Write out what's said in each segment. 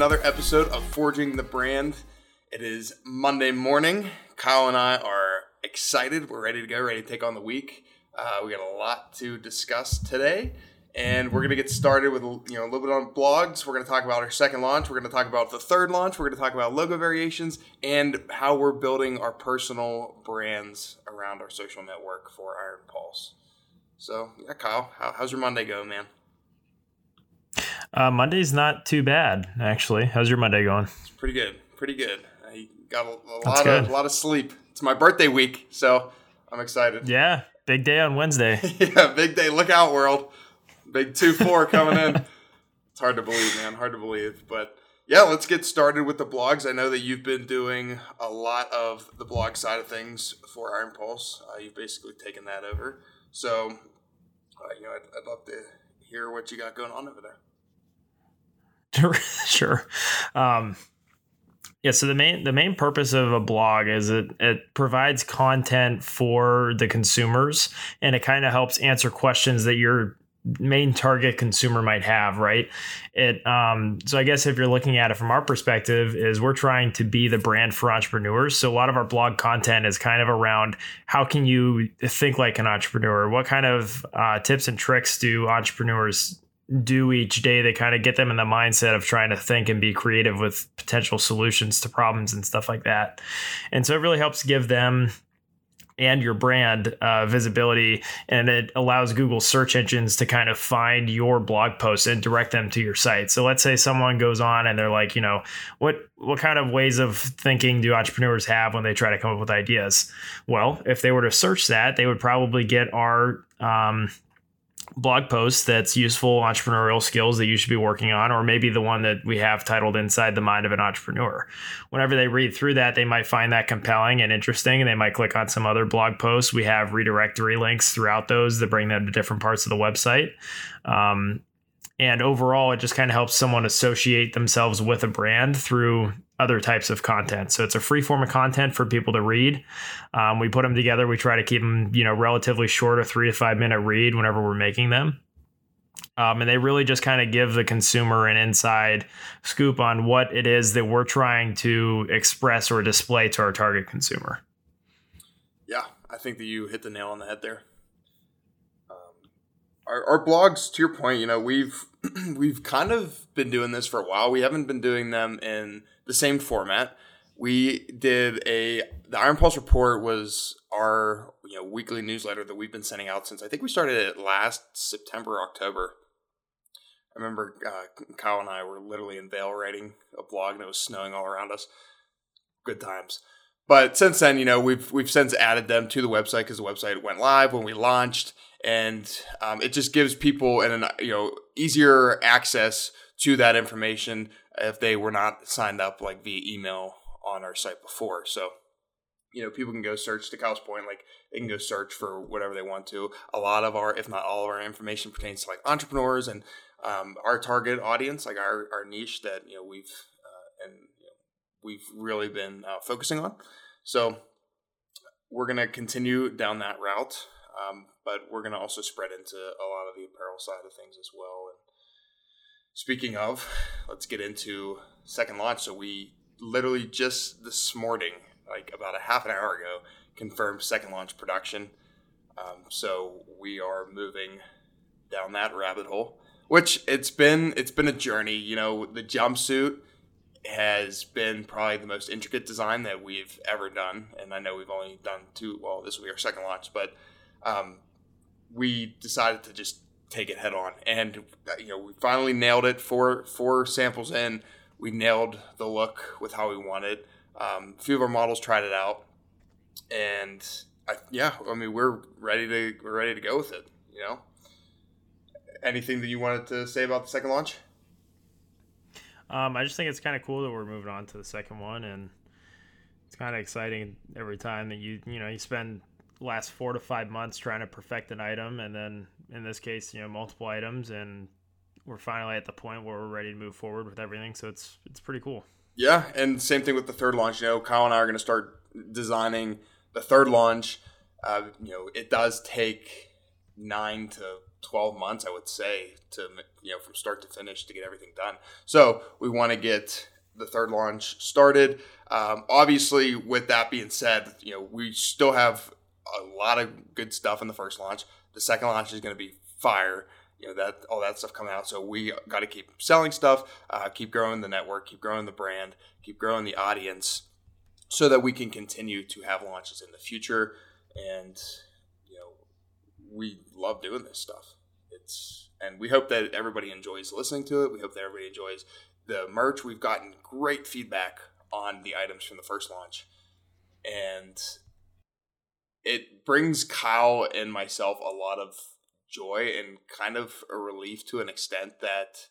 Another episode of Forging the Brand. It is Monday morning. Kyle and I are excited. We're ready to go, ready to take on the week. Uh, we got a lot to discuss today, and we're going to get started with you know a little bit on blogs. We're going to talk about our second launch. We're going to talk about the third launch. We're going to talk about logo variations and how we're building our personal brands around our social network for Iron Pulse. So, yeah, Kyle, how, how's your Monday going, man? Uh, Monday's not too bad, actually. How's your Monday going? It's pretty good. Pretty good. I got a, a lot of a lot of sleep. It's my birthday week, so I'm excited. Yeah, big day on Wednesday. yeah, big day. Look out, world. Big two four coming in. it's hard to believe, man. Hard to believe, but yeah, let's get started with the blogs. I know that you've been doing a lot of the blog side of things for Iron Pulse. Uh, you've basically taken that over. So, uh, you know, I'd, I'd love to hear what you got going on over there. sure. Um, yeah, so the main the main purpose of a blog is it it provides content for the consumers and it kind of helps answer questions that your main target consumer might have, right? It um so I guess if you're looking at it from our perspective is we're trying to be the brand for entrepreneurs. So a lot of our blog content is kind of around how can you think like an entrepreneur? What kind of uh, tips and tricks do entrepreneurs do each day they kind of get them in the mindset of trying to think and be creative with potential solutions to problems and stuff like that. And so it really helps give them and your brand uh, visibility and it allows google search engines to kind of find your blog posts and direct them to your site. So let's say someone goes on and they're like you know what what kind of ways of thinking do entrepreneurs have when they try to come up with ideas? Well if they were to search that they would probably get our um, blog post that's useful entrepreneurial skills that you should be working on, or maybe the one that we have titled Inside the Mind of an Entrepreneur. Whenever they read through that, they might find that compelling and interesting, and they might click on some other blog posts. We have redirectory links throughout those that bring them to different parts of the website. Um, and overall, it just kind of helps someone associate themselves with a brand through other types of content. So it's a free form of content for people to read. Um, we put them together. We try to keep them, you know, relatively short, a three to five minute read whenever we're making them. Um, and they really just kind of give the consumer an inside scoop on what it is that we're trying to express or display to our target consumer. Yeah, I think that you hit the nail on the head there. Um, our, our blogs, to your point, you know, we've we've kind of been doing this for a while. We haven't been doing them in the same format. We did a the Iron Pulse report was our you know weekly newsletter that we've been sending out since I think we started it last September October. I remember uh, Kyle and I were literally in Vail writing a blog and it was snowing all around us. Good times. But since then, you know, we've we've since added them to the website because the website went live when we launched, and um, it just gives people an you know easier access to that information if they were not signed up like via email on our site before. So, you know, people can go search to Kyle's point, like they can go search for whatever they want to. A lot of our, if not all of our information pertains to like entrepreneurs and um, our target audience, like our, our niche that, you know, we've, uh, and you know, we've really been uh, focusing on. So we're going to continue down that route. Um, but we're going to also spread into a lot of the apparel side of things as well. And speaking of, let's get into second launch. So we literally just this morning, like about a half an hour ago, confirmed second launch production. Um, so we are moving down that rabbit hole, which it's been it's been a journey. You know, the jumpsuit has been probably the most intricate design that we've ever done, and I know we've only done two. Well, this will be our second launch, but um, we decided to just take it head on. And uh, you know, we finally nailed it. Four four samples in, we nailed the look with how we wanted. Um, a few of our models tried it out, and I, yeah, I mean, we're ready to we're ready to go with it. You know, anything that you wanted to say about the second launch? Um, I just think it's kind of cool that we're moving on to the second one, and it's kind of exciting every time that you you know you spend last four to five months trying to perfect an item, and then in this case, you know, multiple items, and we're finally at the point where we're ready to move forward with everything. So it's it's pretty cool. Yeah, and same thing with the third launch. You know, Kyle and I are going to start designing the third launch. Uh, you know, it does take nine to 12 months, I would say, to you know from start to finish to get everything done. So we want to get the third launch started. Um, obviously, with that being said, you know we still have a lot of good stuff in the first launch. The second launch is going to be fire. You know that all that stuff coming out. So we got to keep selling stuff, uh, keep growing the network, keep growing the brand, keep growing the audience, so that we can continue to have launches in the future. And you know, we love doing this stuff. It's and we hope that everybody enjoys listening to it. We hope that everybody enjoys the merch. We've gotten great feedback on the items from the first launch, and it brings Kyle and myself a lot of joy and kind of a relief to an extent that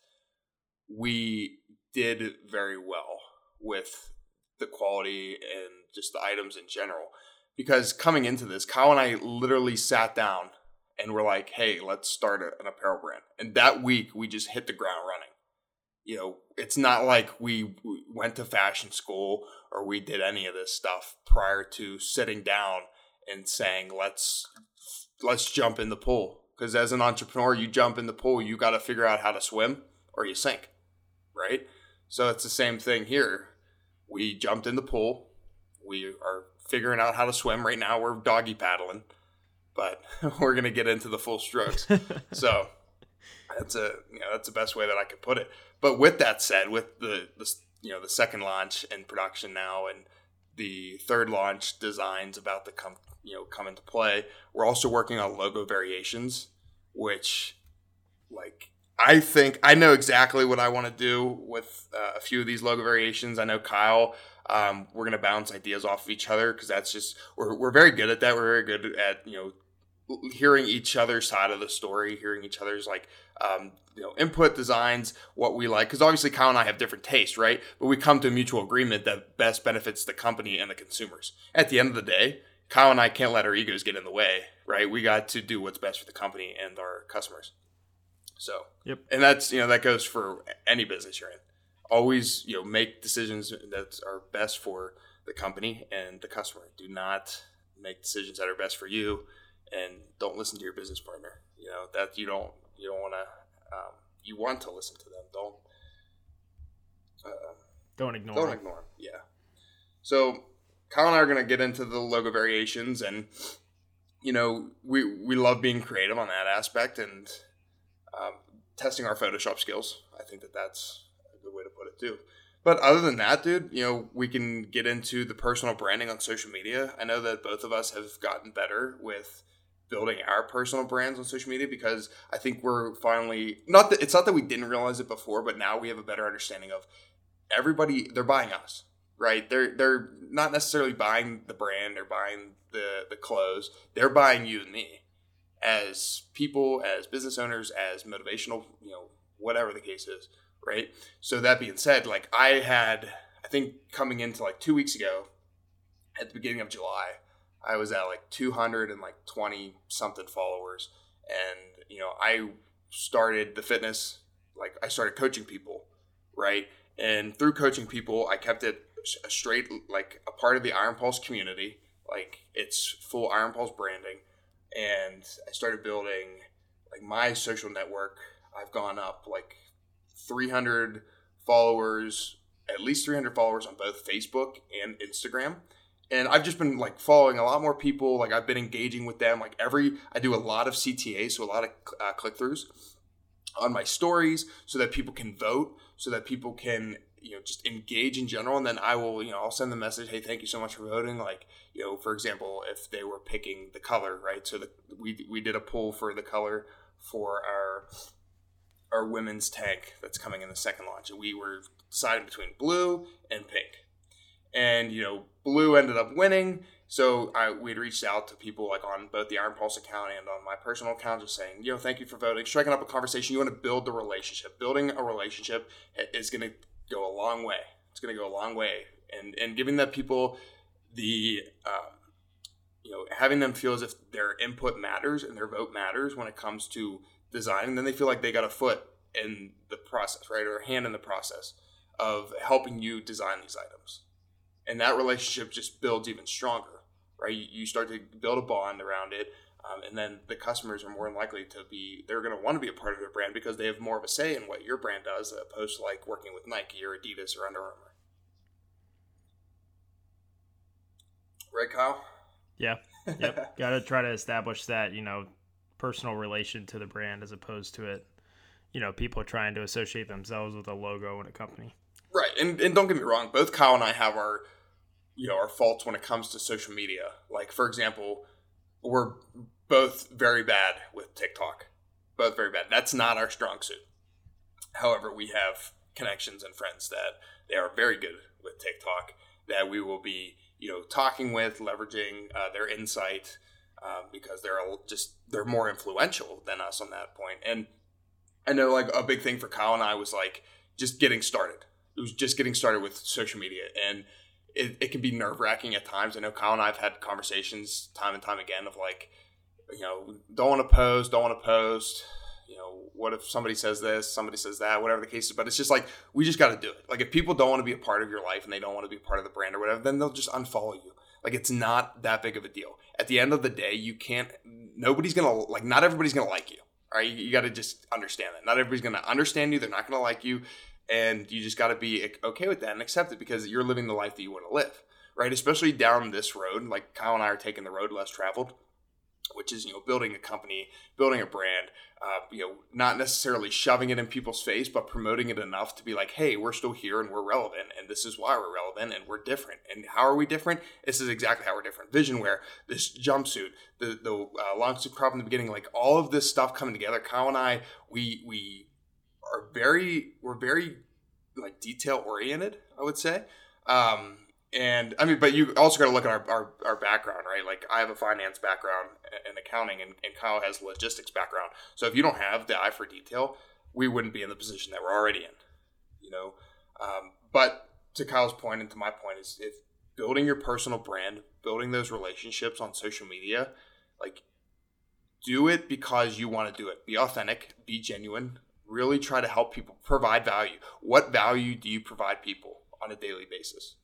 we did very well with the quality and just the items in general. Because coming into this, Kyle and I literally sat down and we're like, hey, let's start an apparel brand. And that week, we just hit the ground running. You know, it's not like we went to fashion school or we did any of this stuff prior to sitting down and saying, let's let's jump in the pool. Because as an entrepreneur, you jump in the pool, you got to figure out how to swim or you sink, right? So it's the same thing here. We jumped in the pool. We are figuring out how to swim right now. We're doggy paddling but we're gonna get into the full strokes. so that's a you know that's the best way that I could put it. But with that said, with the, the you know the second launch in production now and the third launch designs about to come you know come into play, we're also working on logo variations, which like I think I know exactly what I want to do with uh, a few of these logo variations. I know Kyle. Um, we're gonna bounce ideas off of each other because that's just we're, we're very good at that. We're very good at you know hearing each other's side of the story, hearing each other's like um, you know input designs, what we like. Because obviously Kyle and I have different tastes, right? But we come to a mutual agreement that best benefits the company and the consumers. At the end of the day, Kyle and I can't let our egos get in the way, right? We got to do what's best for the company and our customers. So, yep. And that's you know that goes for any business you're in. Always you know make decisions that are best for the company and the customer. Do not make decisions that are best for you and don't listen to your business partner. You know that you don't you don't want to um, you want to listen to them. Don't uh, don't ignore. Don't them. ignore them. Yeah. So Kyle and I are going to get into the logo variations, and you know we we love being creative on that aspect and um, testing our Photoshop skills. I think that that's a good way to put it too. But other than that, dude, you know, we can get into the personal branding on social media. I know that both of us have gotten better with building our personal brands on social media because I think we're finally not that it's not that we didn't realize it before, but now we have a better understanding of everybody they're buying us, right? They're they're not necessarily buying the brand or buying the the clothes. They're buying you and me as people, as business owners, as motivational, you know, whatever the case is, right? So that being said, like I had I think coming into like 2 weeks ago at the beginning of July, I was at like 200 and like 20 something followers. And, you know, I started the fitness, like I started coaching people, right? And through coaching people, I kept it straight, like a part of the Iron Pulse community. Like it's full Iron Pulse branding. And I started building like my social network. I've gone up like 300 followers, at least 300 followers on both Facebook and Instagram and I've just been like following a lot more people. Like I've been engaging with them. Like every, I do a lot of CTA, so a lot of uh, click throughs on my stories, so that people can vote, so that people can you know just engage in general. And then I will you know I'll send the message, hey, thank you so much for voting. Like you know, for example, if they were picking the color, right? So the, we we did a poll for the color for our our women's tank that's coming in the second launch, and we were deciding between blue and pink and you know blue ended up winning. So I, we'd reached out to people like on both the iron pulse account and on my personal account just saying you know thank you for voting. Striking up a conversation. You want to build the relationship. Building a relationship is going to go a long way. It's going to go a long way. And and giving that people the um, you know having them feel as if their input matters and their vote matters when it comes to designing then they feel like they got a foot in the process right or a hand in the process of helping you design these items and that relationship just builds even stronger right? You start to build a bond around it Um, and then the customers are more likely to be they're going to want to be a part of their brand because they have more of a say in what your brand does opposed to like working with nike or adidas or under armour. Right kyle? Yeah. Yep. Got to try to establish that you know personal relation to the brand as opposed to it you know people trying to associate themselves with a logo and a company. Right and, and don't get me wrong both kyle and i have our you know our faults when it comes to social media like for example we're both very bad with TikTok. Both very bad. That's not our strong suit. However, we have connections and friends that they are very good with TikTok that we will be, you know, talking with, leveraging uh, their insight um, because they're just they're more influential than us on that point. And I know like a big thing for Kyle and I was like just getting started. It was just getting started with social media and it, it can be nerve wracking at times. I know Kyle and I have had conversations time and time again of like, you know, don't want to post, don't want to post. You know, what if somebody says this, somebody says that, whatever the case is. But it's just like we just got to do it. Like if people don't want to be a part of your life and they don't want to be part of the brand or whatever, then they'll just unfollow you. Like it's not that big of a deal. At the end of the day, you can't. Nobody's gonna like. Not everybody's gonna like you. All right, you, you got to just understand that. Not everybody's gonna understand you. They're not gonna like you and you just got to be okay with that and accept it because you're living the life that you want to live right? Especially down this road like kyle and i are taking the road less traveled which is you know building a company building a brand uh, you know not necessarily shoving it in people's face but promoting it enough to be like hey we're still here and we're relevant and this is why we're relevant and we're different. And how are we different? This is exactly how we're different. Vision wear this jumpsuit the the uh, long sleeve crop in the beginning like all of this stuff coming together. Kyle and i we we are very we're very like detail oriented. I would say. Um, and I mean, but you also got to look at our, our, our, background, right? Like I have a finance background and accounting, and, and Kyle has logistics background. So if you don't have the eye for detail, we wouldn't be in the position that we're already in, you know. Um, but to Kyle's point and to my point is if building your personal brand, building those relationships on social media, like do it because you want to do it. Be authentic, be genuine, really try to help people provide value. What value do you provide people on a daily basis?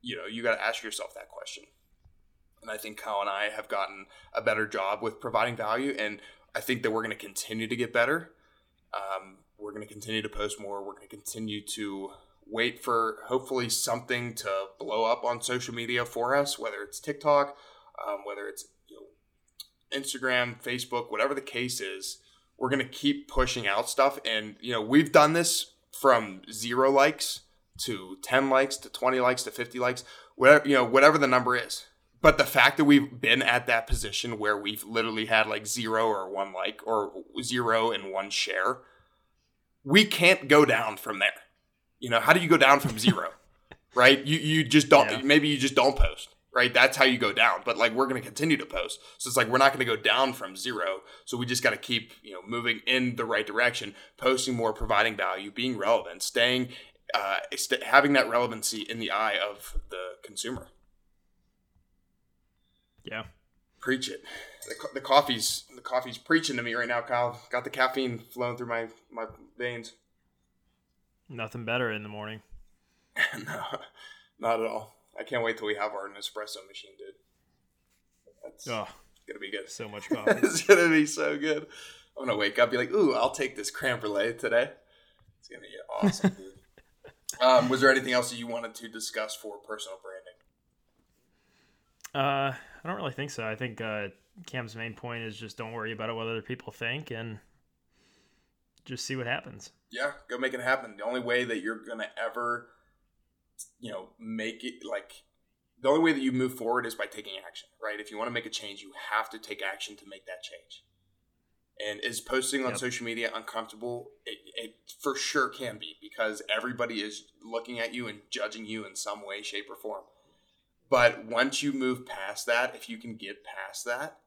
You know, you got to ask yourself that question. And I think Kyle and I have gotten a better job with providing value. And I think that we're going to continue to get better. Um, we're going to continue to post more. We're going to continue to wait for hopefully something to blow up on social media for us, whether it's TikTok, um, whether it's you know, Instagram, Facebook, whatever the case is we're going to keep pushing out stuff. And, you know, we've done this from zero likes to 10 likes to 20 likes to 50 likes, whatever, you know, whatever the number is. But the fact that we've been at that position where we've literally had like zero or one like or zero and one share, we can't go down from there. You know, how do you go down from zero? right? You you just don't yeah. maybe you just don't post right? That's how you go down. But like we're going to continue to post, so it's like we're not going to go down from zero. So we just got to keep you know moving in the right direction, posting more, providing value, being relevant, staying, uh, having that relevancy in the eye of the consumer. Yeah, preach it. The, the coffee's the coffee's preaching to me right now, Kyle. Got the caffeine flowing through my my veins. Nothing better in the morning. no, not at all. I can't wait till we have our Nespresso machine, dude. That's oh, gonna be good. So much coffee. it's gonna be so good. I'm gonna wake up, be like, "Ooh, I'll take this creme brulee today." It's gonna be awesome, dude. Um, was there anything else that you wanted to discuss for personal branding? Uh, I don't really think so. I think uh, Cam's main point is just don't worry about it, what other people think, and just see what happens. Yeah, go make it happen. The only way that you're gonna ever you know make it like the only way that you move forward is by taking action right? If you want to make a change you have to take action to make that change. And is posting on yep. social media uncomfortable? It, it for sure can be because everybody is looking at you and judging you in some way shape or form. But once you move past that if you can get past that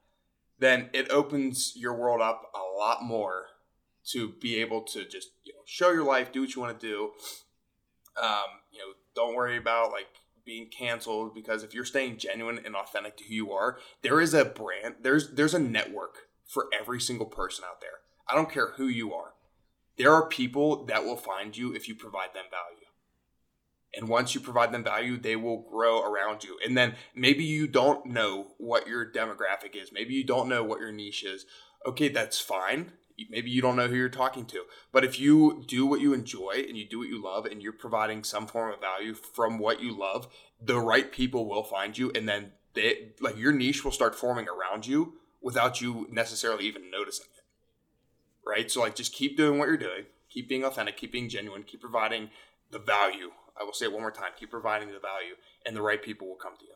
then it opens your world up a lot more to be able to just you know show your life do what you want to do. Um, don't worry about like being canceled because if you're staying genuine and authentic to who you are, there is a brand, there's there's a network for every single person out there. I don't care who you are. There are people that will find you if you provide them value. And once you provide them value, they will grow around you. And then maybe you don't know what your demographic is. Maybe you don't know what your niche is. Okay, that's fine. Maybe you don't know who you're talking to. But if you do what you enjoy and you do what you love and you're providing some form of value from what you love, the right people will find you and then they like your niche will start forming around you without you necessarily even noticing it. Right? So like just keep doing what you're doing. Keep being authentic, keep being genuine, keep providing the value I will say it one more time keep providing the value, and the right people will come to you.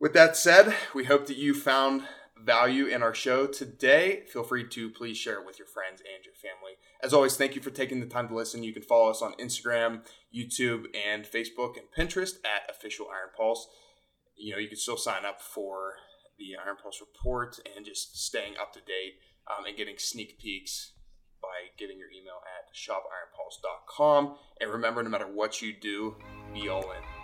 With that said, we hope that you found value in our show today. Feel free to please share it with your friends and your family. As always, thank you for taking the time to listen. You can follow us on Instagram, YouTube, and Facebook and Pinterest at Official Iron Pulse. You know, you can still sign up for the Iron Pulse report and just staying up to date um, and getting sneak peeks by giving your email at shopironpulse.com. And remember, no matter what you do, be all in.